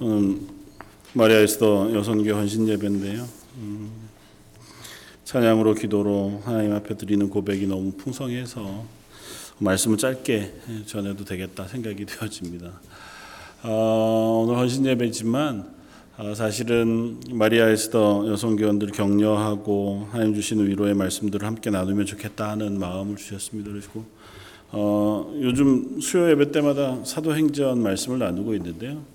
음, 마리아 에스더 여성교 헌신 예배인데요. 음, 찬양으로 기도로 하나님 앞에 드리는 고백이 너무 풍성해서 말씀을 짧게 전해도 되겠다 생각이 되어집니다. 어, 오늘 헌신 예배지만 어, 사실은 마리아 에스더 여성교원들 격려하고 하나님 주시는 위로의 말씀들을 함께 나누면 좋겠다 하는 마음을 주셨습니다. 그리고 어, 요즘 수요 예배 때마다 사도행전 말씀을 나누고 있는데요.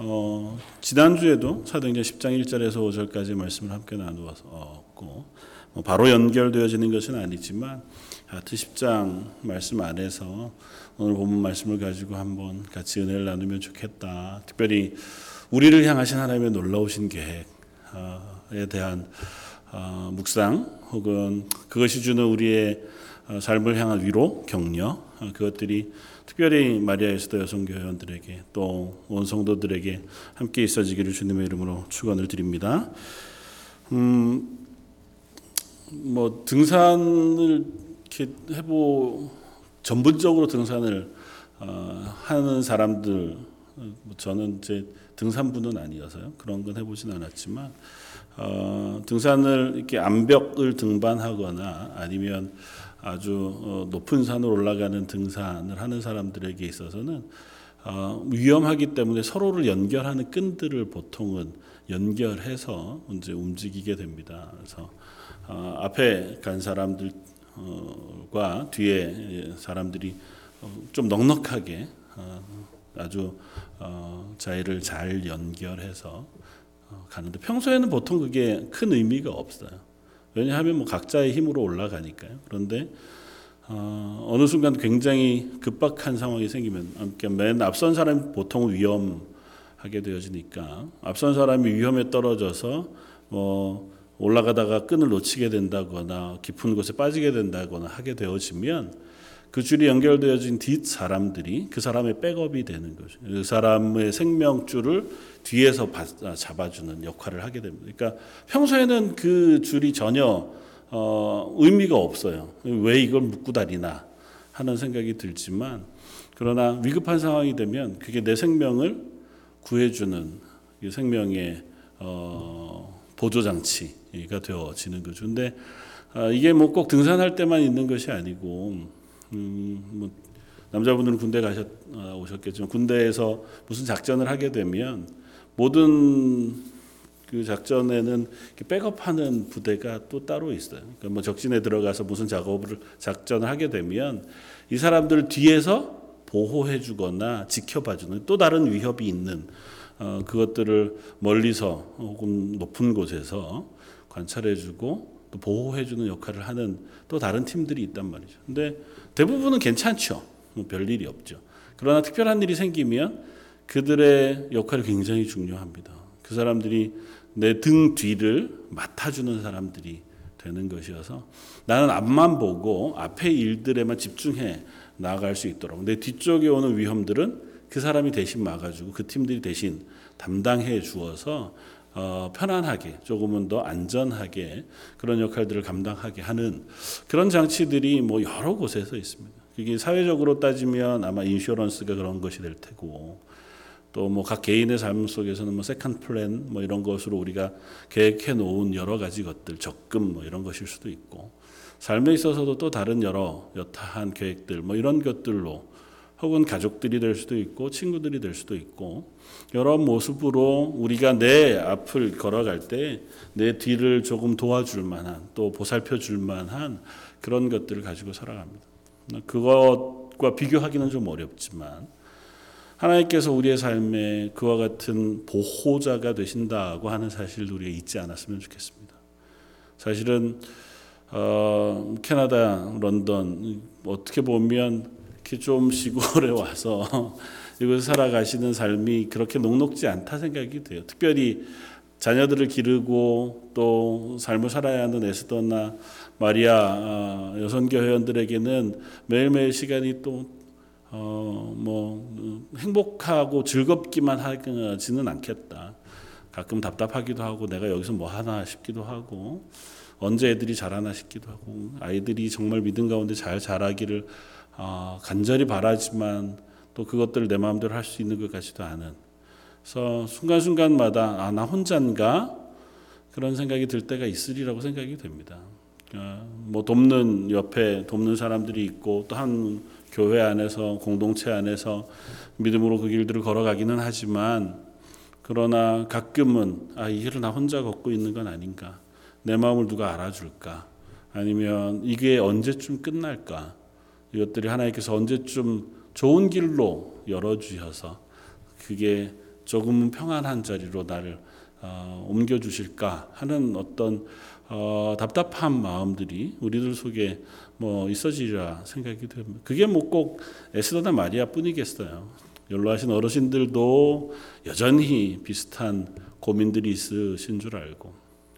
어, 지난주에도 사도행전 10장 1절에서 5절까지 말씀을 함께 나누었고 뭐 바로 연결되어지는 것은 아니지만 하여튼 10장 말씀 안에서 오늘 본문 말씀을 가지고 한번 같이 은혜를 나누면 좋겠다. 특별히 우리를 향하신 하나님의 놀라우신 계획에 대한 어, 묵상 혹은 그것이 주는 우리의 어, 삶을 향한 위로, 격려 어, 그것들이 특별히 마리아 에스더 여성 교회원들에게 또온 성도들에게 함께 있어지기를 주님의 이름으로 축원을 드립니다. 음, 뭐 등산을 이렇게 해보 전문적으로 등산을 어, 하는 사람들 뭐 저는 이제 등산부는 아니어서요 그런 건 해보진 않았지만 어, 등산을 이렇게 암벽을 등반하거나 아니면 아주 어, 높은 산을 올라가는 등산을 하는 사람들에게 있어서는 어, 위험하기 때문에 서로를 연결하는 끈들을 보통은 연결해서 이제 움직이게 됩니다. 그래서 어, 앞에 간 사람들과 뒤에 사람들이 좀 넉넉하게 아주 자리를 잘 연결해서 가는데 평소에는 보통 그게 큰 의미가 없어요. 왜냐하면 뭐 각자의 힘으로 올라가니까요. 그런데 어, 느 순간 굉장히 급박한 상황이 생기면 그러니까 맨 앞선 사람이 보통 위험하게 되어지니까 앞선 사람이 위험에 떨어져서 뭐 올라가다가 끈을 놓치게 된다거나 깊은 곳에 빠지게 된다거나 하게 되어지면 그 줄이 연결되어진 뒷 사람들이 그 사람의 백업이 되는 거죠. 그 사람의 생명줄을 뒤에서 잡아주는 역할을 하게 됩니다. 그러니까 평소에는 그 줄이 전혀 어, 의미가 없어요. 왜 이걸 묶고 다니나 하는 생각이 들지만 그러나 위급한 상황이 되면 그게 내 생명을 구해주는 생명의 어, 보조 장치가 되어지는 거죠. 근데 어, 이게 뭐 꼭 등산할 때만 있는 것이 아니고 음, 뭐 남자분들은 군대 가셨 어, 오셨겠지만 군대에서 무슨 작전을 하게 되면 모든 그 작전에는 백업하는 부대가 또 따로 있어요. 그러니까 뭐 적진에 들어가서 무슨 작업을 작전을 하게 되면 이 사람들 뒤에서 보호해주거나 지켜봐주는 또 다른 위협이 있는 어, 그것들을 멀리서 혹은 높은 곳에서 관찰해주고 또 보호해주는 역할을 하는 또 다른 팀들이 있단 말이죠. 근데 대부분은 괜찮죠. 뭐 별일이 없죠. 그러나 특별한 일이 생기면 그들의 역할이 굉장히 중요합니다. 그 사람들이 내 등 뒤를 맡아주는 사람들이 되는 것이어서 나는 앞만 보고 앞의 일들에만 집중해 나아갈 수 있도록 내 뒤쪽에 오는 위험들은 그 사람이 대신 막아주고 그 팀들이 대신 담당해 주어서 어, 편안하게 조금은 더 안전하게 그런 역할들을 감당하게 하는 그런 장치들이 뭐 여러 곳에서 있습니다. 이게 사회적으로 따지면 아마 insurance가 그런 것이 될 테고 또 뭐 각 개인의 삶 속에서는 뭐 second plan 뭐 이런 것으로 우리가 계획해 놓은 여러 가지 것들 적금 뭐 이런 것일 수도 있고 삶에 있어서도 또 다른 여러 여타한 계획들 뭐 이런 것들로 혹은 가족들이 될 수도 있고 친구들이 될 수도 있고 여러 모습으로 우리가 내 앞을 걸어갈 때 내 뒤를 조금 도와줄 만한 또 보살펴 줄 만한 그런 것들을 가지고 살아갑니다. 그것과 비교하기는 좀 어렵지만 하나님께서 우리의 삶에 그와 같은 보호자가 되신다고 하는 사실도 우리가 잊지 않았으면 좋겠습니다. 사실은 어, 캐나다, 런던 어떻게 보면 이렇게 좀 시골에 와서 이곳에 살아가시는 삶이 그렇게 녹록지 않다 생각이 돼요. 특별히 자녀들을 기르고 또 삶을 살아야 하는 에스더나 마리아 어, 여성교 회원들에게는 매일매일 시간이 또 어, 뭐, 행복하고 즐겁기만 하지는 않겠다. 가끔 답답하기도 하고 내가 여기서 뭐 하나 싶기도 하고 언제 애들이 자라나 싶기도 하고 아이들이 정말 믿음 가운데 잘 자라기를 어, 간절히 바라지만 또 그것들을 내 마음대로 할 수 있는 것 같지도 않은 그래서 순간순간마다 아, 나 혼자인가 그런 생각이 들 때가 있으리라고 생각이 됩니다. 어, 뭐 돕는 옆에 돕는 사람들이 있고 또 한 교회 안에서 공동체 안에서 믿음으로 그 길들을 걸어가기는 하지만 그러나 가끔은 아, 이 길을 나 혼자 걷고 있는 건 아닌가? 내 마음을 누가 알아줄까? 아니면 이게 언제쯤 끝날까? 이것들이 하나님께서 언제쯤 좋은 길로 열어주셔서 그게 조금은 평안한 자리로 나를 어, 옮겨주실까 하는 어떤 어, 답답한 마음들이 우리들 속에 뭐 있어지리라 생각이 됩니다. 그게 뭐 꼭 에스더나 마리아뿐이겠어요. 연로하신 어르신들도 여전히 비슷한 고민들이 있으신 줄 알고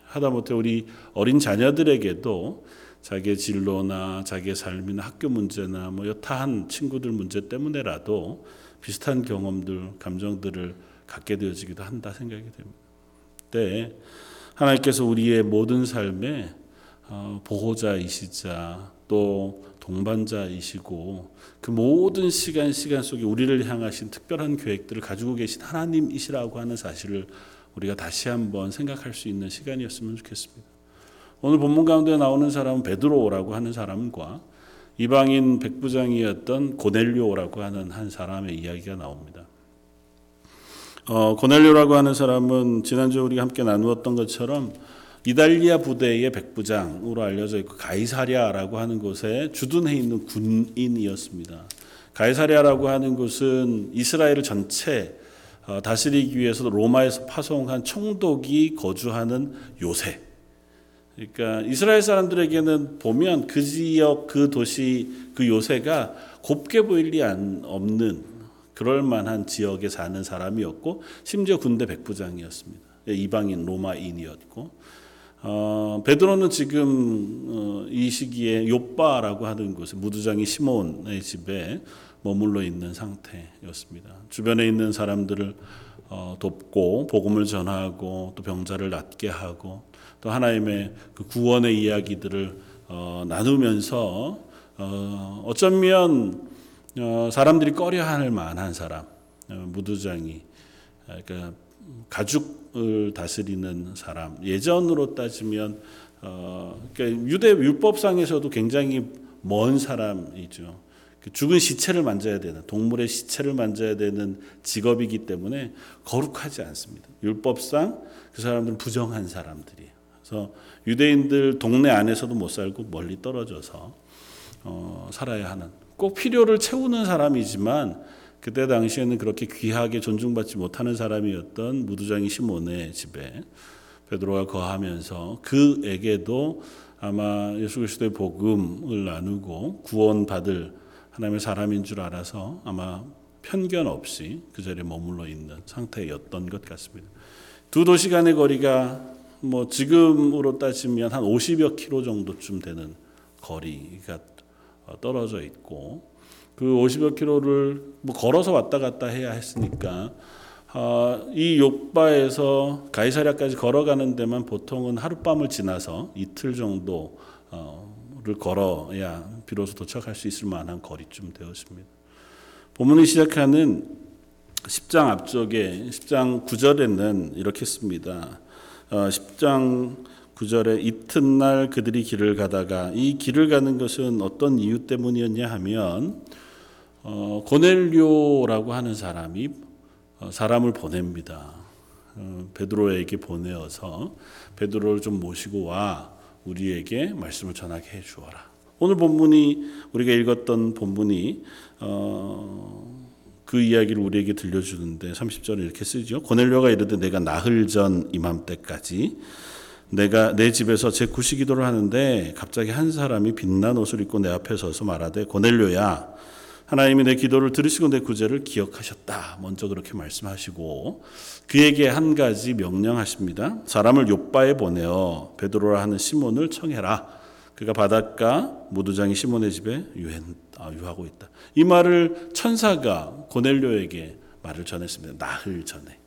하다못해 우리 어린 자녀들에게도 자기의 진로나 자기의 삶이나 학교 문제나 뭐 여타한 친구들 문제 때문에라도 비슷한 경험들, 감정들을 갖게 되어지기도 한다 생각이 됩니다. 때 하나님께서 우리의 모든 삶에 어, 보호자이시자 또 동반자이시고 그 모든 시간 시간 속에 우리를 향하신 특별한 계획들을 가지고 계신 하나님이시라고 하는 사실을 우리가 다시 한번 생각할 수 있는 시간이었으면 좋겠습니다. 오늘 본문 가운데 나오는 사람은 베드로라고 하는 사람과 이방인 백부장이었던 고넬료라고 하는 한 사람의 이야기가 나옵니다. 어, 고넬료라고 하는 사람은 지난주 우리가 함께 나누었던 것처럼 이달리아 부대의 백부장으로 알려져 있고 가이사랴라고 하는 곳에 주둔해 있는 군인이었습니다. 가이사랴라고 하는 곳은 이스라엘 전체 어, 다스리기 위해서 로마에서 파송한 총독이 거주하는 요새. 그러니까 이스라엘 사람들에게는 보면 그 지역, 그 도시, 그 요새가 곱게 보일 리 없는 그럴 만한 지역에 사는 사람이었고 심지어 군대 백부장이었습니다. 이방인 로마인이었고 어, 베드로는 지금 어, 이 시기에 요바라고 하는 곳에 무두장이 시몬의 집에 머물러 있는 상태였습니다. 주변에 있는 사람들을 어, 돕고 복음을 전하고 또 병자를 낫게 하고 또 하나님의 그 구원의 이야기들을 어, 나누면서 어, 어쩌면 어, 사람들이 꺼려할 만한 사람 어, 무두장이 그러니까 가죽을 다스리는 사람 예전으로 따지면 어, 그러니까 유대 율법상에서도 굉장히 먼 사람이죠. 그 죽은 시체를 만져야 되는 동물의 시체를 만져야 되는 직업이기 때문에 거룩하지 않습니다. 율법상 그 사람들은 부정한 사람들이에요. 그래서 유대인들 동네 안에서도 못 살고 멀리 떨어져서 어, 살아야 하는 꼭 필요를 채우는 사람이지만 그때 당시에는 그렇게 귀하게 존중받지 못하는 사람이었던 무두장이 시몬의 집에 베드로가 거하면서 그에게도 아마 예수 그리스도의 복음을 나누고 구원받을 하나님의 사람인 줄 알아서 아마 편견 없이 그 자리에 머물러 있는 상태였던 것 같습니다. 두 도시 간의 거리가 뭐 지금으로 따지면 한 50여 킬로 정도쯤 되는 거리가 떨어져 있고 그 50여 킬로를 뭐 걸어서 왔다 갔다 해야 했으니까 어, 이 욕바에서 가이사랴까지 걸어가는 데만 보통은 하룻밤을 지나서 이틀 정도를 걸어야 비로소 도착할 수 있을 만한 거리쯤 되었습니다. 본문을 시작하는 10장 앞쪽에 10장 9절에는 이렇게 씁니다. 어, 10장 9절에 이튿날 그들이 길을 가다가 이 길을 가는 것은 어떤 이유 때문이었냐 하면 어, 고넬료라고 하는 사람이 어, 사람을 보냅니다. 어, 베드로에게 보내어서 베드로를 좀 모시고 와 우리에게 말씀을 전하게 해 주어라. 오늘 본문이 우리가 읽었던 본문이 어, 그 이야기를 우리에게 들려주는데 30절에 이렇게 쓰죠. 고넬료가 이르되 내가 나흘 전 이맘때까지 내가 내 집에서 제 구시 기도를 하는데 갑자기 한 사람이 빛난 옷을 입고 내 앞에 서서 말하되 고넬료야 하나님이 내 기도를 들으시고 내 구제를 기억하셨다. 먼저 그렇게 말씀하시고 그에게 한 가지 명령하십니다. 사람을 요바에 보내어 베드로라 하는 시몬을 청해라. 그가 바닷가 무두장이 시몬의 집에 아, 유하고 있다. 이 말을 천사가 고넬료에게 말을 전했습니다. 나흘 전에.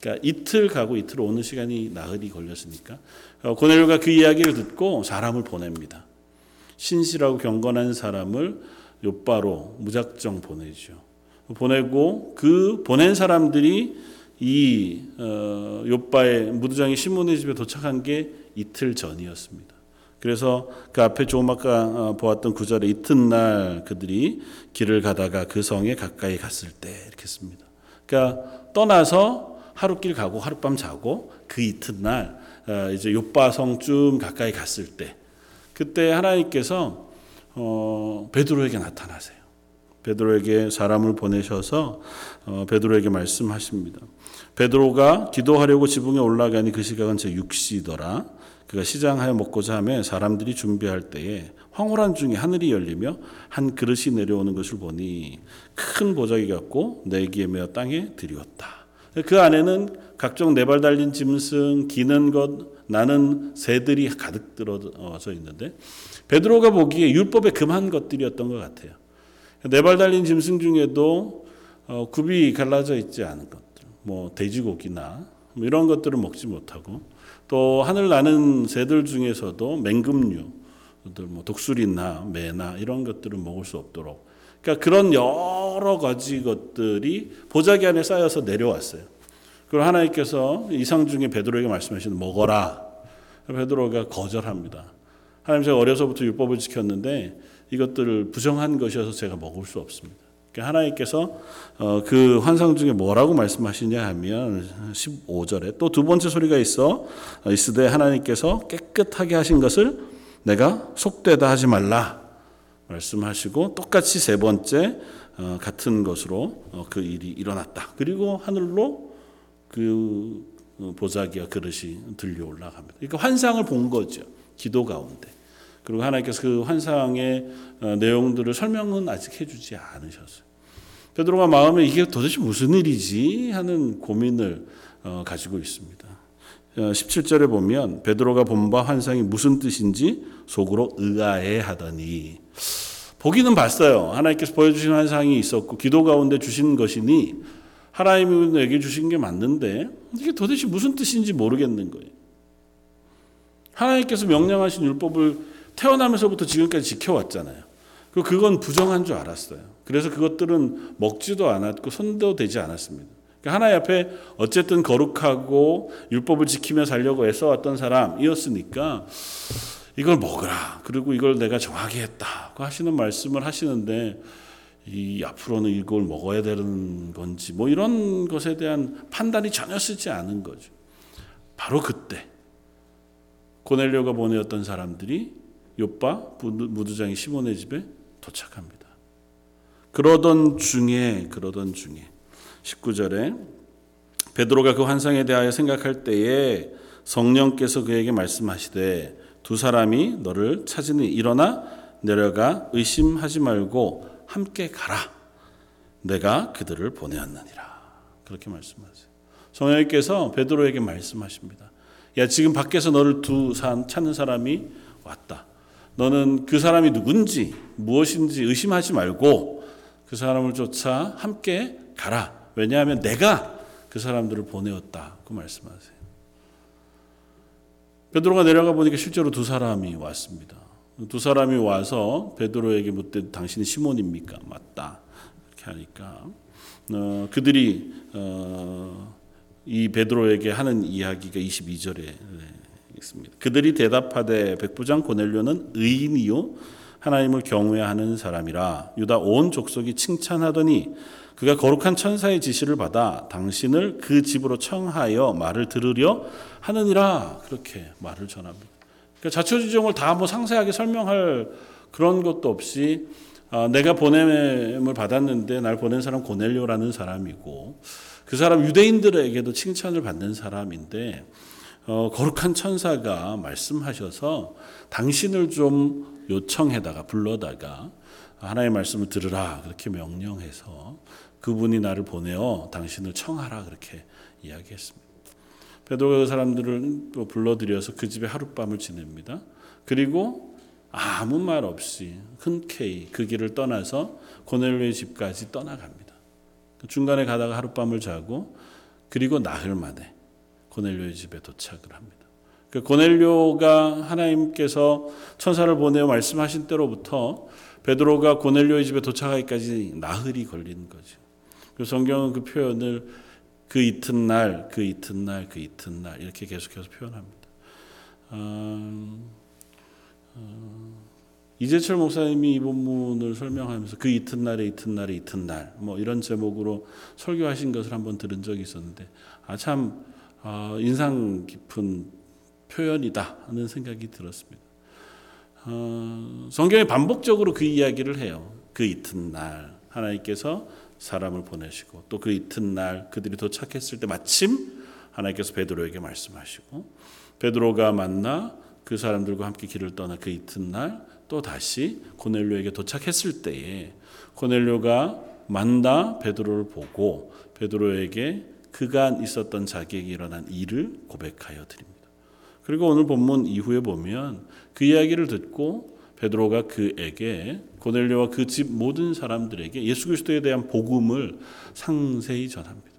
그러니까 이틀 가고 이틀 오는 시간이 나흘이 걸렸으니까 어, 고넬료가 그 이야기를 듣고 사람을 보냅니다. 신실하고 경건한 사람을 요바로 무작정 보내죠. 보내고 그 보낸 사람들이 이 어, 요바의 무두장이 시몬의 집에 도착한 게 이틀 전이었습니다. 그래서 그 앞에 조금 아까 어, 보았던 구절에 이튿날 그들이 길을 가다가 그 성에 가까이 갔을 때 이렇게 씁니다. 그러니까 떠나서 하루길 가고 하룻밤 자고 그 이튿날 어, 이제 요바성쯤 가까이 갔을 때 그때 하나님께서 어, 베드로에게 나타나세요. 베드로에게 사람을 보내셔서 어, 베드로에게 말씀하십니다. 베드로가 기도하려고 지붕에 올라가니 그 시각은 제 6시더라. 그가 시장하여 먹고자 하며 사람들이 준비할 때에 황홀한 중에 하늘이 열리며 한 그릇이 내려오는 것을 보니 큰 보자기 같고 내기에 메어 땅에 들이었다. 그 안에는 각종 네 발 달린 짐승, 기는 것, 나는 새들이 가득 들어져 있는데 베드로가 보기에 율법에 금한 것들이었던 것 같아요. 네 발 달린 짐승 중에도 어, 굽이 갈라져 있지 않은 것들, 뭐 돼지고기나 뭐 이런 것들을 먹지 못하고 또 하늘 나는 새들 중에서도 맹금류, 뭐 독수리나 매나 이런 것들을 먹을 수 없도록 그러니까 그런 여러 가지 것들이 보자기 안에 쌓여서 내려왔어요. 그리고 하나님께서 이상 중에 베드로에게 말씀하시는 먹어라. 베드로가 거절합니다. 하나님 제가 어려서부터 율법을 지켰는데 이것들을 부정한 것이어서 제가 먹을 수 없습니다. 그러니까 하나님께서 어, 그 환상 중에 뭐라고 말씀하시냐 하면 15절에 또 두 번째 소리가 있어 있으되 하나님께서 깨끗하게 하신 것을 내가 속되다 하지 말라 말씀하시고 똑같이 세 번째 어, 같은 것으로 어, 그 일이 일어났다. 그리고 하늘로 그 보자기와 그릇이 들려 올라갑니다. 그러니까 환상을 본 거죠. 기도 가운데. 그리고 하나님께서 그 환상의 내용들을 설명은 아직 해주지 않으셨어요. 베드로가 마음에 이게 도대체 무슨 일이지 하는 고민을 가지고 있습니다. 17절에 보면 베드로가 본 바 환상이 무슨 뜻인지 속으로 의아해 하더니 보기는 봤어요. 하나님께서 보여주신 환상이 있었고 기도 가운데 주신 것이니 하나님이 내게 주신 게 맞는데 이게 도대체 무슨 뜻인지 모르겠는 거예요. 하나님께서 명령하신 율법을 태어나면서부터 지금까지 지켜왔잖아요. 그리고 그건 부정한 줄 알았어요. 그래서 그것들은 먹지도 않았고 손도 대지 않았습니다. 그러니까 하나님 앞에 어쨌든 거룩하고 율법을 지키며 살려고 애써왔던 사람이었으니까 이걸 먹으라. 그리고 이걸 내가 정하게 했다고 하시는 말씀을 하시는데 이 앞으로는 이걸 먹어야 되는 건지 뭐 이런 것에 대한 판단이 전혀 쓰지 않은 거죠. 바로 그때 고넬료가 보내었던 사람들이 요빠 무두장이 시몬의 집에 도착합니다. 그러던 중에 그러던 중에 19절에 베드로가 그 환상에 대하여 생각할 때에 성령께서 그에게 말씀하시되 두 사람이 너를 찾으니 일어나 내려가 의심하지 말고 함께 가라. 내가 그들을 보내었느니라. 그렇게 말씀하세요. 성령께서 베드로에게 말씀하십니다. 야 지금 밖에서 너를 두산 찾는 사람이 왔다. 너는 그 사람이 누군지 무엇인지 의심하지 말고 그 사람을 쫓아 함께 가라. 왜냐하면 내가 그 사람들을 보내었다. 그 말씀하세요. 베드로가 내려가 보니까 실제로 두 사람이 왔습니다. 두 사람이 와서 베드로에게 묻되 당신이 시몬입니까? 맞다. 이렇게 하니까 어, 그들이 어, 이 베드로에게 하는 이야기가 22절에 있습니다. 그들이 대답하되 백부장 고넬료는 의인이요 하나님을 경외하는 사람이라 유다 온 족속이 칭찬하더니 그가 거룩한 천사의 지시를 받아 당신을 그 집으로 청하여 말을 들으려 하느니라 그렇게 말을 전합니다. 그러니까 자초지종을 다 뭐 상세하게 설명할 그런 것도 없이 아, 내가 보냄을 받았는데 날 보낸 사람 고넬료라는 사람이고 그 사람 유대인들에게도 칭찬을 받는 사람인데 어, 거룩한 천사가 말씀하셔서 당신을 좀 요청해다가 불러다가 하나님의 말씀을 들으라 그렇게 명령해서 그분이 나를 보내어 당신을 청하라 그렇게 이야기했습니다. 베드로가 그 사람들을 불러들여서 그 집에 하룻밤을 지냅니다. 그리고 아무 말 없이 흔쾌히 그 길을 떠나서 고넬료의 집까지 떠나갑니다. 중간에 가다가 하룻밤을 자고 그리고 나흘 만에 고넬료의 집에 도착을 합니다. 그 고넬료가 하나님께서 천사를 보내어 말씀하신 때로부터 베드로가 고넬료의 집에 도착하기까지 나흘이 걸리는 거죠. 그 성경은 그 표현을 그 이튿날, 그 이튿날, 그 이튿날 이렇게 계속해서 표현합니다. 어, 어, 이재철 목사님이 이 본문을 설명하면서 그 이튿날에 이튿날에 이튿날 뭐 이런 제목으로 설교하신 것을 한번 들은 적이 있었는데 아참 어, 인상 깊은 표현이다 하는 생각이 들었습니다. 어, 성경에 반복적으로 그 이야기를 해요. 그 이튿날 하나님께서 사람을 보내시고 또 그 이튿날 그들이 도착했을 때 마침 하나님께서 베드로에게 말씀하시고 베드로가 만나 그 사람들과 함께 길을 떠나 그 이튿날 또 다시 고넬료에게 도착했을 때에 고넬료가 만나 베드로를 보고 베드로에게 그간 있었던 자기에게 일어난 일을 고백하여 드립니다. 그리고 오늘 본문 이후에 보면 그 이야기를 듣고 베드로가 그에게 고넬료와 그 집 모든 사람들에게 예수 그리스도에 대한 복음을 상세히 전합니다.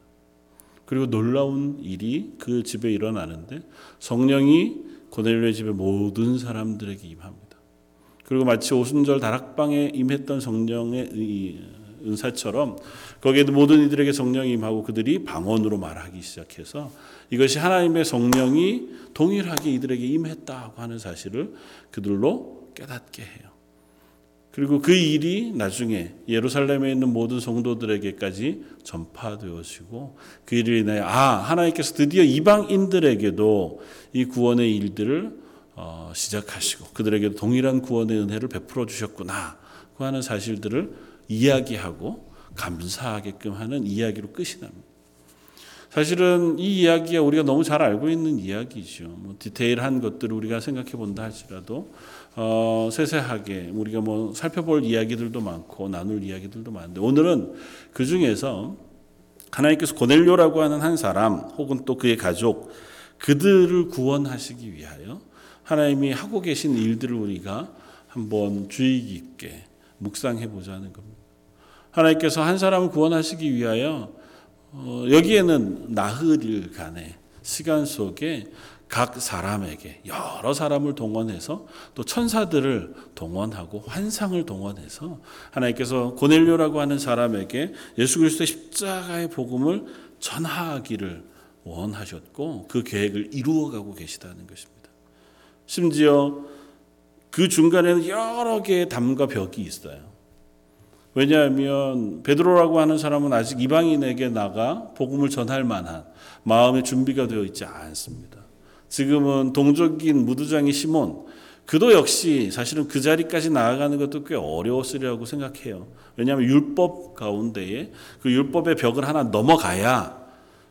그리고 놀라운 일이 그 집에 일어나는데 성령이 고넬료의 집의 모든 사람들에게 임합니다. 그리고 마치 오순절 다락방에 임했던 성령의 은사처럼 거기에도 모든 이들에게 성령이 임하고 그들이 방언으로 말하기 시작해서 이것이 하나님의 성령이 동일하게 이들에게 임했다고 하는 사실을 그들로 깨닫게 해요. 그리고 그 일이 나중에 예루살렘에 있는 모든 성도들에게까지 전파되어지고 그 일을 인하여 아 하나님께서 드디어 이방인들에게도 이 구원의 일들을 어, 시작하시고 그들에게도 동일한 구원의 은혜를 베풀어 주셨구나 그 하는 사실들을 이야기하고 감사하게끔 하는 이야기로 끝이 납니다. 사실은 이 이야기가 우리가 너무 잘 알고 있는 이야기죠. 뭐 디테일한 것들을 우리가 생각해 본다 할지라도 어, 세세하게 우리가 뭐 살펴볼 이야기들도 많고 나눌 이야기들도 많은데 오늘은 그 중에서 하나님께서 고넬료라고 하는 한 사람 혹은 또 그의 가족 그들을 구원하시기 위하여 하나님이 하고 계신 일들을 우리가 한번 주의 깊게 묵상해 보자는 겁니다. 하나님께서 한 사람을 구원하시기 위하여 어, 여기에는 나흘일 간의 시간 속에 각 사람에게 여러 사람을 동원해서 또 천사들을 동원하고 환상을 동원해서 하나님께서 고넬료라고 하는 사람에게 예수 그리스도의 십자가의 복음을 전하기를 원하셨고 그 계획을 이루어가고 계시다는 것입니다. 심지어 그 중간에는 여러 개의 담과 벽이 있어요. 왜냐하면 베드로라고 하는 사람은 아직 이방인에게 나가 복음을 전할 만한 마음의 준비가 되어 있지 않습니다. 지금은 동족인 무두장이 시몬 그도 역시 사실은 그 자리까지 나아가는 것도 꽤 어려웠으리라고 생각해요. 왜냐하면 율법 가운데에 그 율법의 벽을 하나 넘어가야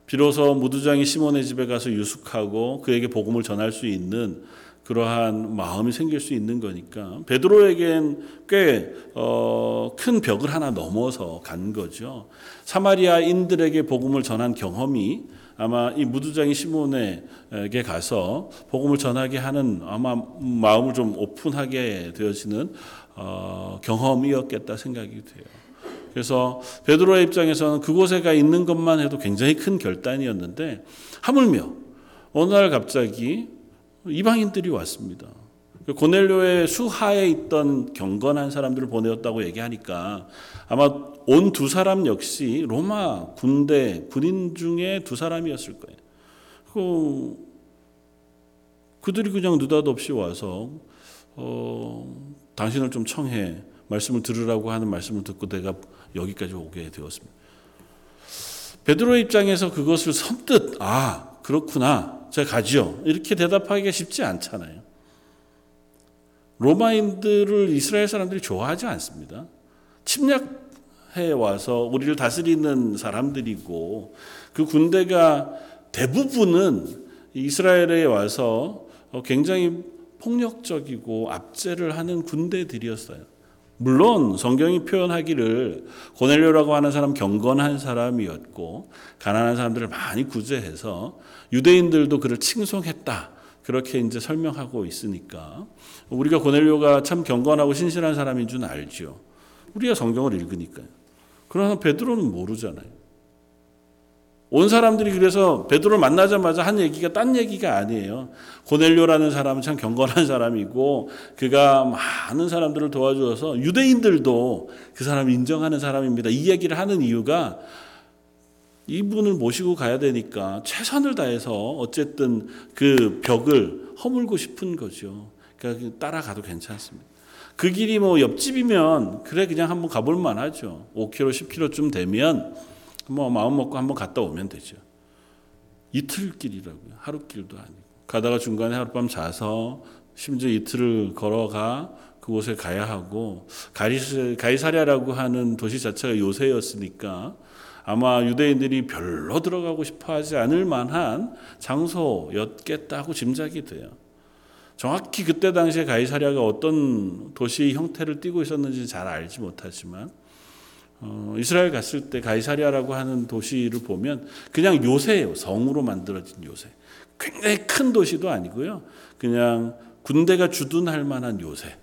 비로소 무두장이 시몬의 집에 가서 유숙하고 그에게 복음을 전할 수 있는 그러한 마음이 생길 수 있는 거니까 베드로에겐 꽤큰 어, 벽을 하나 넘어서 간 거죠. 사마리아인들에게 복음을 전한 경험이 아마 이 무두장이 시몬에게 가서 복음을 전하게 하는 아마 마음을 좀 오픈하게 되어지는 어, 경험이었겠다 생각이 돼요. 그래서 베드로의 입장에서는 그곳에 가 있는 것만 해도 굉장히 큰 결단이었는데 하물며 어느 날 갑자기 이방인들이 왔습니다. 고넬료의 수하에 있던 경건한 사람들을 보내었다고 얘기하니까 아마 온 두 사람 역시 로마 군대 군인 중에 두 사람이었을 거예요. 그 그들이 그냥 느닷없이 와서 어, 당신을 좀 청해 말씀을 들으라고 하는 말씀을 듣고 내가 여기까지 오게 되었습니다. 베드로의 입장에서 그것을 선뜻 아 그렇구나 제가 가지요 이렇게 대답하기가 쉽지 않잖아요. 로마인들을 이스라엘 사람들이 좋아하지 않습니다. 침략해 와서 우리를 다스리는 사람들이고 그 군대가 대부분은 이스라엘에 와서 굉장히 폭력적이고 압제를 하는 군대들이었어요. 물론 성경이 표현하기를 고넬료라고 하는 사람 경건한 사람이었고 가난한 사람들을 많이 구제해서 유대인들도 그를 칭송했다. 그렇게 이제 설명하고 있으니까 우리가 고넬료가 참 경건하고 신실한 사람인 줄 알죠. 우리가 성경을 읽으니까요. 그러나 베드로는 모르잖아요. 온 사람들이 그래서 베드로를 만나자마자 한 얘기가 딴 얘기가 아니에요. 고넬료라는 사람은 참 경건한 사람이고 그가 많은 사람들을 도와주어서 유대인들도 그 사람을 인정하는 사람입니다. 이 얘기를 하는 이유가 이분을 모시고 가야 되니까 최선을 다해서 어쨌든 그 벽을 허물고 싶은 거죠. 그러니까 따라가도 괜찮습니다. 그 길이 뭐 옆집이면 그래 그냥 한번 가볼 만하죠. 5km, 10km쯤 되면 뭐 마음 먹고 한번 갔다 오면 되죠. 이틀 길이라고요. 하루 길도 아니고 가다가 중간에 하룻밤 자서 심지어 이틀을 걸어가 그곳에 가야 하고 가이사랴라고 하는 도시 자체가 요새였으니까 아마 유대인들이 별로 들어가고 싶어 하지 않을 만한 장소였겠다고 짐작이 돼요. 정확히 그때 당시에 가이사랴가 어떤 도시 형태를 띠고 있었는지 잘 알지 못하지만 어, 이스라엘 갔을 때 가이사랴라고 하는 도시를 보면 그냥 요새예요. 성으로 만들어진 요새. 굉장히 큰 도시도 아니고요. 그냥 군대가 주둔할 만한 요새.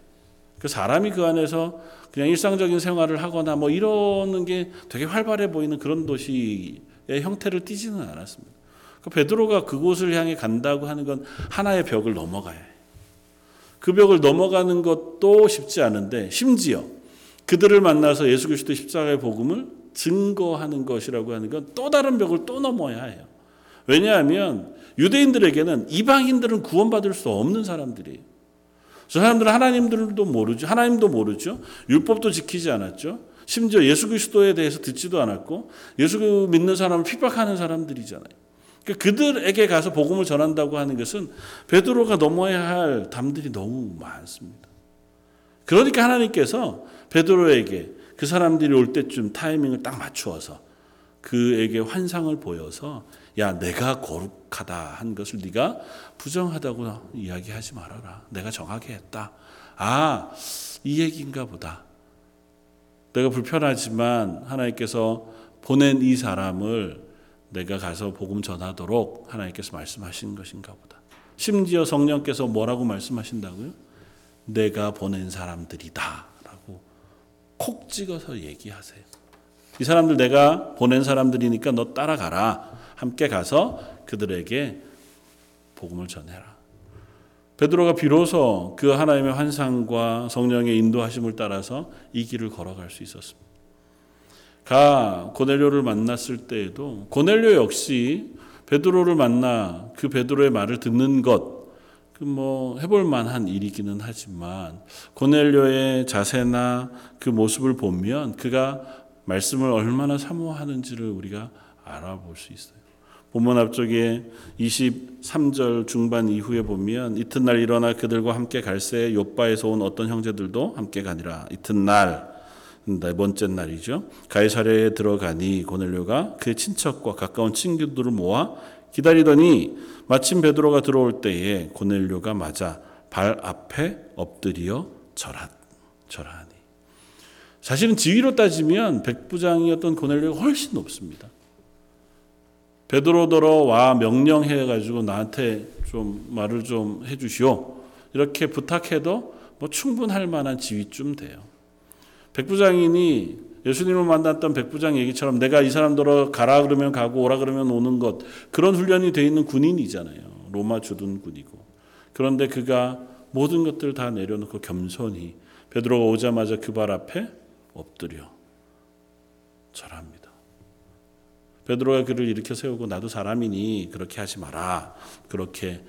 그 사람이 그 안에서 그냥 일상적인 생활을 하거나 뭐 이러는 게 되게 활발해 보이는 그런 도시의 형태를 띠지는 않았습니다. 그 베드로가 그곳을 향해 간다고 하는 건 하나의 벽을 넘어가야 해요. 그 벽을 넘어가는 것도 쉽지 않은데 심지어 그들을 만나서 예수 그리스도 십자가의 복음을 증거하는 것이라고 하는 건 또 다른 벽을 또 넘어야 해요. 왜냐하면 유대인들에게는 이방인들은 구원받을 수 없는 사람들이에요. 저 사람들은 하나님들도 모르죠. 하나님도 모르죠. 율법도 지키지 않았죠. 심지어 예수 그리스도에 대해서 듣지도 않았고 예수 믿는 사람을 핍박하는 사람들이잖아요. 그러니까 그들에게 가서 복음을 전한다고 하는 것은 베드로가 넘어야 할 담들이 너무 많습니다. 그러니까 하나님께서 베드로에게 그 사람들이 올 때쯤 타이밍을 딱 맞추어서 그에게 환상을 보여서 야 내가 거룩하다 한 것을 네가 부정하다고 이야기하지 말아라. 내가 정하게 했다. 아, 이 얘기인가 보다. 내가 불편하지만 하나님께서 보낸 이 사람을 내가 가서 복음 전하도록 하나님께서 말씀하신 것인가 보다. 심지어 성령께서 뭐라고 말씀하신다고요? 내가 보낸 사람들이다. 콕 찍어서 얘기하세요. 이 사람들 내가 보낸 사람들이니까 너 따라가라. 함께 가서 그들에게 복음을 전해라. 베드로가 비로소 그 하나님의 환상과 성령의 인도하심을 따라서 이 길을 걸어갈 수 있었습니다. 가 고넬료를 만났을 때에도 고넬료 역시 베드로를 만나 그 베드로의 말을 듣는 것그 뭐 해볼 만한 일이기는 하지만 고넬료의 자세나 그 모습을 보면 그가 말씀을 얼마나 사모하는지를 우리가 알아볼 수 있어요. 본문 앞쪽에 23절 중반 이후에 보면 이튿날 일어나 그들과 함께 갈새 요바에서 온 어떤 형제들도 함께 가니라. 이튿날 네 번째 날이죠. 가이사랴에 들어가니 고넬료가 그 친척과 가까운 친구들을 모아 기다리더니 마침 베드로가 들어올 때에 고넬료가 맞아 발 앞에 엎드려 절하, 절하니. 사실은 지위로 따지면 백부장이었던 고넬료가 훨씬 높습니다. 베드로더러 와 명령해 가지고 나한테 좀 말을 좀 해주시오. 이렇게 부탁해도 뭐 충분할 만한 지위쯤 돼요. 백부장이니 예수님을 만났던 백부장 얘기처럼 내가 이 사람들어 가라 그러면 가고 오라 그러면 오는 것 그런 훈련이 돼 있는 군인이잖아요. 로마 주둔 군이고. 그런데 그가 모든 것들 다 내려놓고 겸손히 베드로가 오자마자 그 발 앞에 엎드려 절합니다. 베드로가 그를 일으켜 세우고 나도 사람이니 그렇게 하지 마라. 그렇게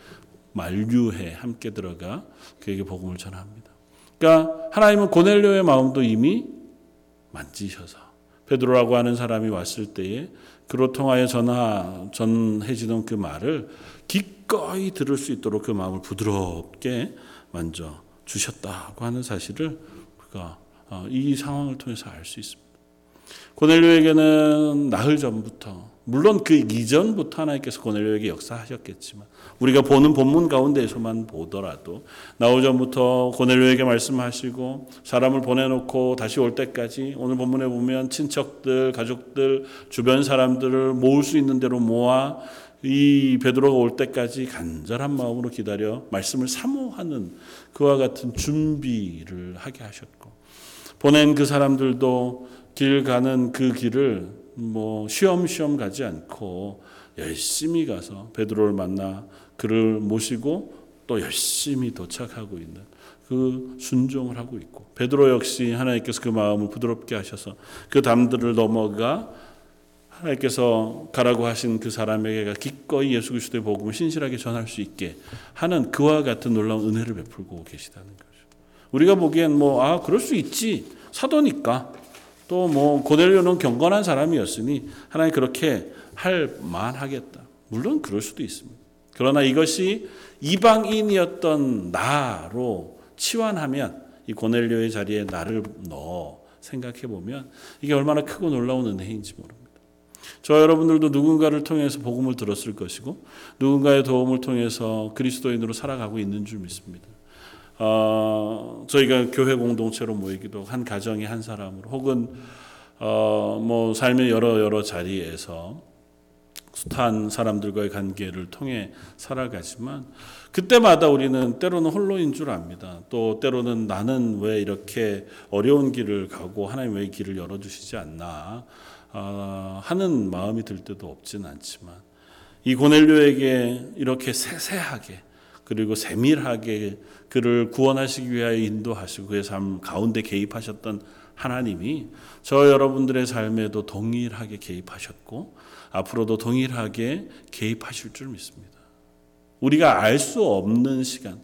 만류해 함께 들어가 그에게 복음을 전합니다. 그러니까 하나님은 고넬료의 마음도 이미 만지셔서 베드로라고 하는 사람이 왔을 때에 그로 통하여 전하 전해지던 그 말을 기꺼이 들을 수 있도록 그 마음을 부드럽게 만져 주셨다고 하는 사실을 그가 어, 이 상황을 통해서 알 수 있습니다. 고넬료에게는 나흘 전부터 물론 그 이전부터 하나님께서 고넬료에게 역사하셨겠지만 우리가 보는 본문 가운데에서만 보더라도 나흘 전부터 고넬료에게 말씀하시고 사람을 보내놓고 다시 올 때까지 오늘 본문에 보면 친척들, 가족들, 주변 사람들을 모을 수 있는 대로 모아 이 베드로가 올 때까지 간절한 마음으로 기다려 말씀을 사모하는 그와 같은 준비를 하게 하셨고 보낸 그 사람들도 길 가는 그 길을 뭐 쉬엄쉬엄 가지 않고 열심히 가서 베드로를 만나 그를 모시고 또 열심히 도착하고 있는 그 순종을 하고 있고 베드로 역시 하나님께서 그 마음을 부드럽게 하셔서 그 담들을 넘어가 하나님께서 가라고 하신 그 사람에게 기꺼이 예수 그리스도의 복음을 신실하게 전할 수 있게 하는 그와 같은 놀라운 은혜를 베풀고 계시다는 거죠. 우리가 보기엔 뭐 아 그럴 수 있지 사도니까 또 뭐 고넬료는 경건한 사람이었으니 하나님 그렇게 할 만하겠다. 물론 그럴 수도 있습니다. 그러나 이것이 이방인이었던 나로 치환하면 이 고넬료의 자리에 나를 넣어 생각해 보면 이게 얼마나 크고 놀라운 은혜인지 모릅니다. 저 여러분들도 누군가를 통해서 복음을 들었을 것이고 누군가의 도움을 통해서 그리스도인으로 살아가고 있는 줄 믿습니다. 어, 저희가 교회 공동체로 모이기도 한 가정의 한 사람으로 혹은 어, 뭐 삶의 여러 여러 자리에서 숱한 사람들과의 관계를 통해 살아가지만 그때마다 우리는 때로는 홀로인 줄 압니다. 또 때로는 나는 왜 이렇게 어려운 길을 가고 하나님 왜 길을 열어주시지 않나 어, 하는 마음이 들 때도 없진 않지만 이 고넬료에게 이렇게 세세하게 그리고 세밀하게 그를 구원하시기 위하여 인도하시고 그의 삶 가운데 개입하셨던 하나님이 저 여러분들의 삶에도 동일하게 개입하셨고 앞으로도 동일하게 개입하실 줄 믿습니다. 우리가 알 수 없는 시간.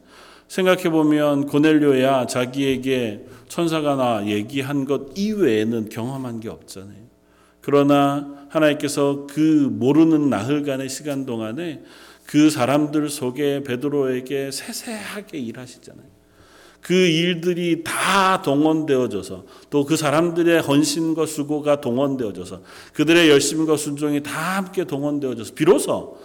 생각해 보면 고넬료야 자기에게 천사가 나 얘기한 것 이외에는 경험한 게 없잖아요. 그러나 하나님께서 그 모르는 나흘간의 시간 동안에 그 사람들 속에 베드로에게 세세하게 일하시잖아요. 그 일들이 다 동원되어져서 또 그 사람들의 헌신과 수고가 동원되어져서 그들의 열심과 순종이 다 함께 동원되어져서 비로소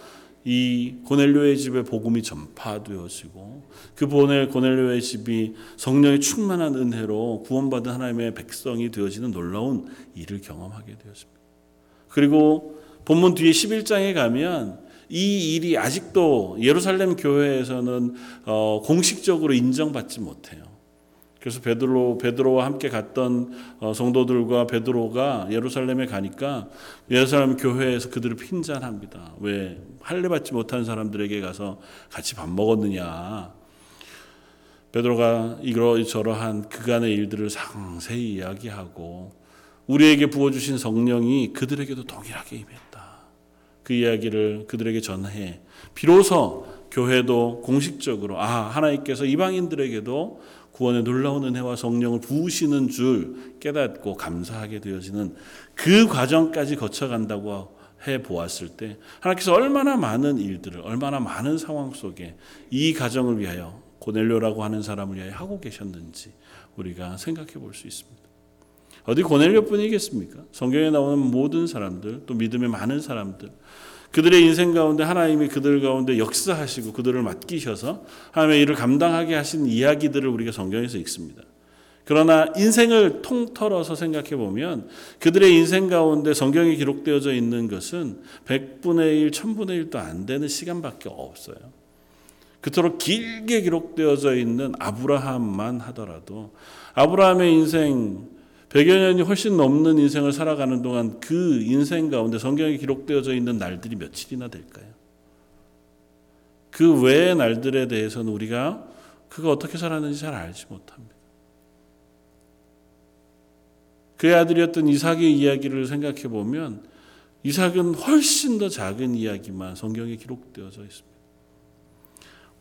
이 고넬료의 집에 복음이 전파되어지고 그 보넬 고넬료의 집이 성령의 충만한 은혜로 구원받은 하나님의 백성이 되어지는 놀라운 일을 경험하게 되었습니다. 그리고 본문 뒤에 11장에 가면 이 일이 아직도 예루살렘 교회에서는 어, 공식적으로 인정받지 못해요. 그래서 베드로 베드로와 함께 갔던 어, 성도들과 베드로가 예루살렘에 가니까 예루살렘 교회에서 그들을 핀잔합니다. 왜 할례 받지 못한 사람들에게 가서 같이 밥 먹었느냐? 베드로가 이러저러한 그간의 일들을 상세히 이야기하고 우리에게 부어주신 성령이 그들에게도 동일하게 임했다. 그 이야기를 그들에게 전해 비로소 교회도 공식적으로 아 하나님께서 이방인들에게도 구원의 놀라운 은혜와 성령을 부으시는 줄 깨닫고 감사하게 되어지는 그 과정까지 거쳐간다고 해 보았을 때 하나님께서 얼마나 많은 일들을 얼마나 많은 상황 속에 이 가정을 위하여 고넬료라고 하는 사람을 위하여 하고 계셨는지 우리가 생각해 볼 수 있습니다. 어디 고넬료뿐이겠습니까? 성경에 나오는 모든 사람들 또 믿음의 많은 사람들 그들의 인생 가운데 하나님이 그들 가운데 역사하시고 그들을 맡기셔서 하나님의 일을 감당하게 하신 이야기들을 우리가 성경에서 읽습니다. 그러나 인생을 통틀어서 생각해 보면 그들의 인생 가운데 성경에 기록되어져 있는 것은 100분의 1, 1000분의 1도 안 되는 시간밖에 없어요. 그토록 길게 기록되어져 있는 아브라함만 하더라도 아브라함의 인생 100여 년이 훨씬 넘는 인생을 살아가는 동안 그 인생 가운데 성경에 기록되어져 있는 날들이 며칠이나 될까요? 그 외의 날들에 대해서는 우리가 그가 어떻게 살았는지 잘 알지 못합니다. 그의 아들이었던 이삭의 이야기를 생각해 보면 이삭은 훨씬 더 작은 이야기만 성경에 기록되어져 있습니다.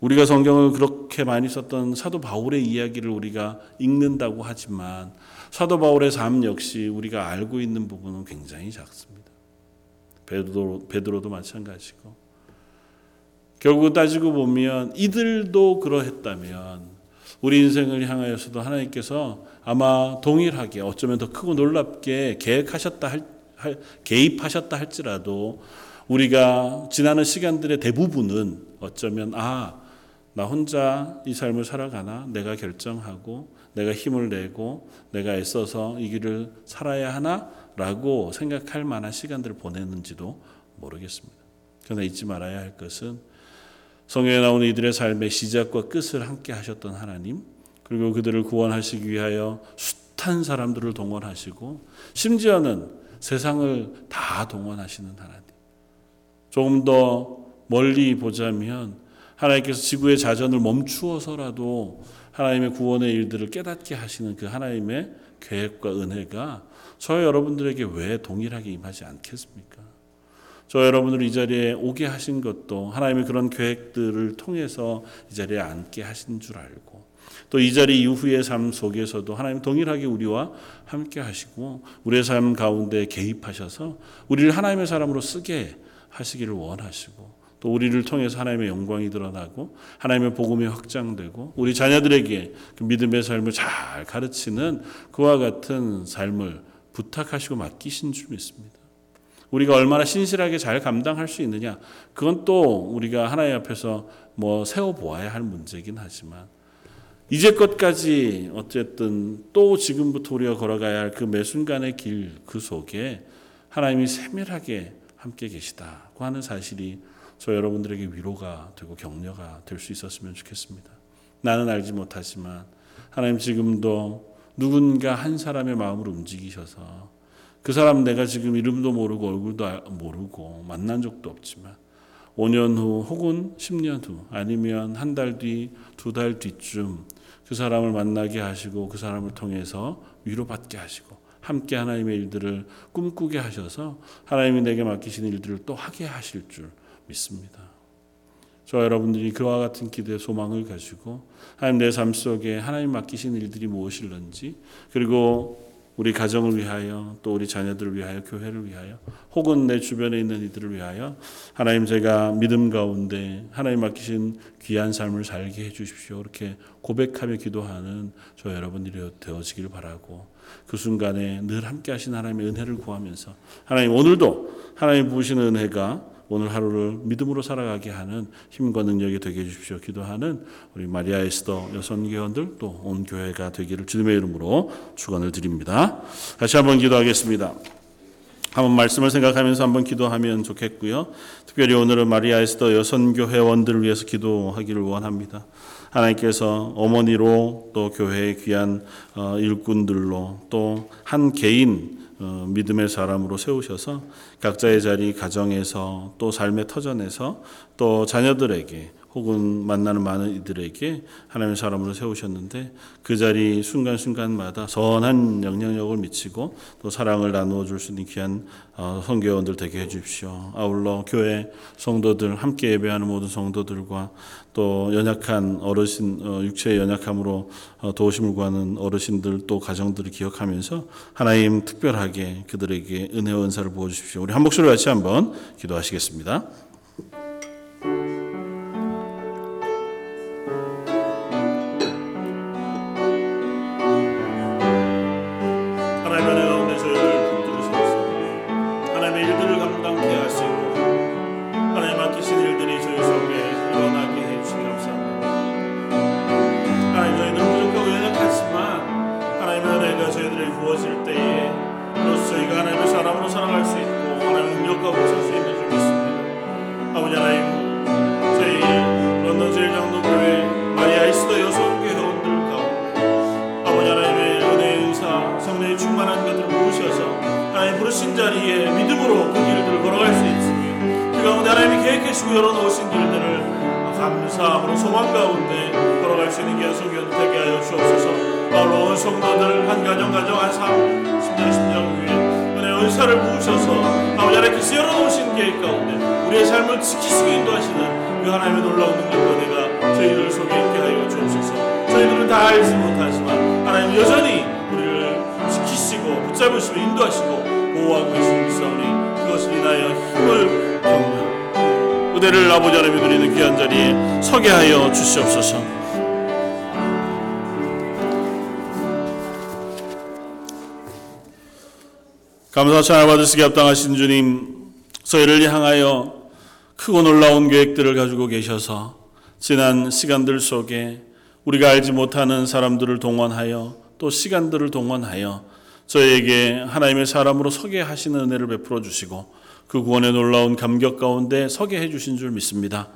우리가 성경을 그렇게 많이 썼던 사도 바울의 이야기를 우리가 읽는다고 하지만 사도 바울의 삶 역시 우리가 알고 있는 부분은 굉장히 작습니다. 베드로, 베드로도 마찬가지고 결국 따지고 보면 이들도 그러했다면 우리 인생을 향하여서도 하나님께서 아마 동일하게 어쩌면 더 크고 놀랍게 계획하셨다 할, 할 개입하셨다 할지라도 우리가 지나는 시간들의 대부분은 어쩌면 아, 나 혼자 이 삶을 살아가나 내가 결정하고 내가 힘을 내고 내가 애써서 이 길을 살아야 하나 라고 생각할 만한 시간들을 보내는지도 모르겠습니다. 그러나 잊지 말아야 할 것은 성경에 나오는 이들의 삶의 시작과 끝을 함께 하셨던 하나님, 그리고 그들을 구원하시기 위하여 숱한 사람들을 동원하시고 심지어는 세상을 다 동원하시는 하나님. 조금 더 멀리 보자면 하나님께서 지구의 자전을 멈추어서라도 하나님의 구원의 일들을 깨닫게 하시는 그 하나님의 계획과 은혜가 저 여러분들에게 왜 동일하게 임하지 않겠습니까? 저 여러분을 이 자리에 오게 하신 것도 하나님의 그런 계획들을 통해서 이 자리에 앉게 하신 줄 알고 또 이 자리 이후의 삶 속에서도 하나님 동일하게 우리와 함께 하시고 우리의 삶 가운데 개입하셔서 우리를 하나님의 사람으로 쓰게 하시기를 원하시고 또 우리를 통해서 하나님의 영광이 드러나고 하나님의 복음이 확장되고 우리 자녀들에게 그 믿음의 삶을 잘 가르치는 그와 같은 삶을 부탁하시고 맡기신 줄 믿습니다. 우리가 얼마나 신실하게 잘 감당할 수 있느냐 그건 또 우리가 하나님 앞에서 뭐 세워 보아야 할 문제긴 하지만 이제껏까지 어쨌든 또 지금부터 우리가 걸어가야 할 그 매 순간의 길 그 속에 하나님이 세밀하게 함께 계시다고 하는 사실이 저 여러분들에게 위로가 되고 격려가 될 수 있었으면 좋겠습니다. 나는 알지 못하지만 하나님 지금도 누군가 한 사람의 마음을 움직이셔서 그 사람 내가 지금 이름도 모르고 얼굴도 모르고 만난 적도 없지만 5년 후 혹은 10년 후 아니면 한 달 뒤, 두 달 뒤쯤 그 사람을 만나게 하시고 그 사람을 통해서 위로받게 하시고 함께 하나님의 일들을 꿈꾸게 하셔서 하나님이 내게 맡기신 일들을 또 하게 하실 줄 믿습니다. 저 여러분들이 그와 같은 기대 소망을 가지고 하나님 내 삶 속에 하나님 맡기신 일들이 무엇일런지 그리고 우리 가정을 위하여 또 우리 자녀들을 위하여 교회를 위하여 혹은 내 주변에 있는 이들을 위하여 하나님 제가 믿음 가운데 하나님 맡기신 귀한 삶을 살게 해 주십시오. 이렇게 고백하며 기도하는 저 여러분들이 되어지길 바라고 그 순간에 늘 함께 하신 하나님의 은혜를 구하면서 하나님 오늘도 하나님 부으시는 은혜가 오늘 하루를 믿음으로 살아가게 하는 힘과 능력이 되게 해주십시오. 기도하는 우리 마리아 에스더 여성교원들 또 온 교회가 되기를 주님의 이름으로 축원을 드립니다. 다시 한번 기도하겠습니다. 한번 말씀을 생각하면서 한번 기도하면 좋겠고요. 특별히 오늘은 마리아 에스더 여선교 회원들을 위해서 기도하기를 원합니다. 하나님께서 어머니로 또 교회의 귀한 어, 일꾼들로 또 한 개인 어, 믿음의 사람으로 세우셔서 각자의 자리 가정에서 또 삶의 터전에서 또 자녀들에게 혹은 만나는 많은 이들에게 하나님의 사람으로 세우셨는데 그 자리 순간순간마다 선한 영향력을 미치고 또 사랑을 나누어 줄 수 있는 귀한 어, 성교원들 되게 해 주십시오. 아울러 교회 성도들 함께 예배하는 모든 성도들과 또 연약한 어르신 어, 육체의 연약함으로 어, 도우심을 구하는 어르신들 또 가정들을 기억하면서 하나님 특별하게 그들에게 은혜와 은사를 부어 주십시오. 우리 한 목소리 같이 한번 기도하시겠습니다. 감사 찬양 받으시기 합당하신 주님, 저희를 향하여 크고 놀라운 계획들을 가지고 계셔서 지난 시간들 속에 우리가 알지 못하는 사람들을 동원하여 또 시간들을 동원하여 저희에게 하나님의 사람으로 서게 하시는 은혜를 베풀어 주시고 그 구원의 놀라운 감격 가운데 서게 해 주신 줄 믿습니다.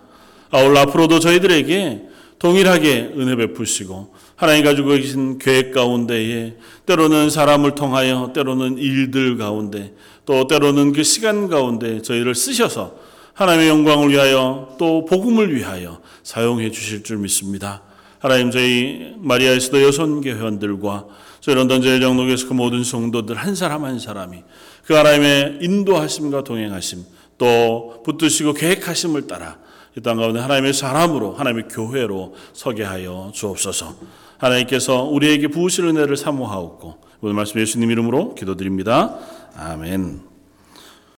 아울러 앞으로도 저희들에게 동일하게 은혜 베푸시고 하나님 가지고 계신 계획 가운데에 때로는 사람을 통하여 때로는 일들 가운데 또 때로는 그 시간 가운데 저희를 쓰셔서 하나님의 영광을 위하여 또 복음을 위하여 사용해 주실 줄 믿습니다. 하나님 저희 마리아에서도 여섯 교회원들과 저희 런던 제일장로교에서 그 모든 성도들 한 사람 한 사람이 그 하나님의 인도하심과 동행하심 또 붙드시고 계획하심을 따라 이 땅 가운데 하나님의 사람으로 하나님의 교회로 서게 하여 주옵소서. 하나님께서 우리에게 부으실 은혜를 사모하옵고 오늘 말씀 예수님 이름으로 기도드립니다. 아멘.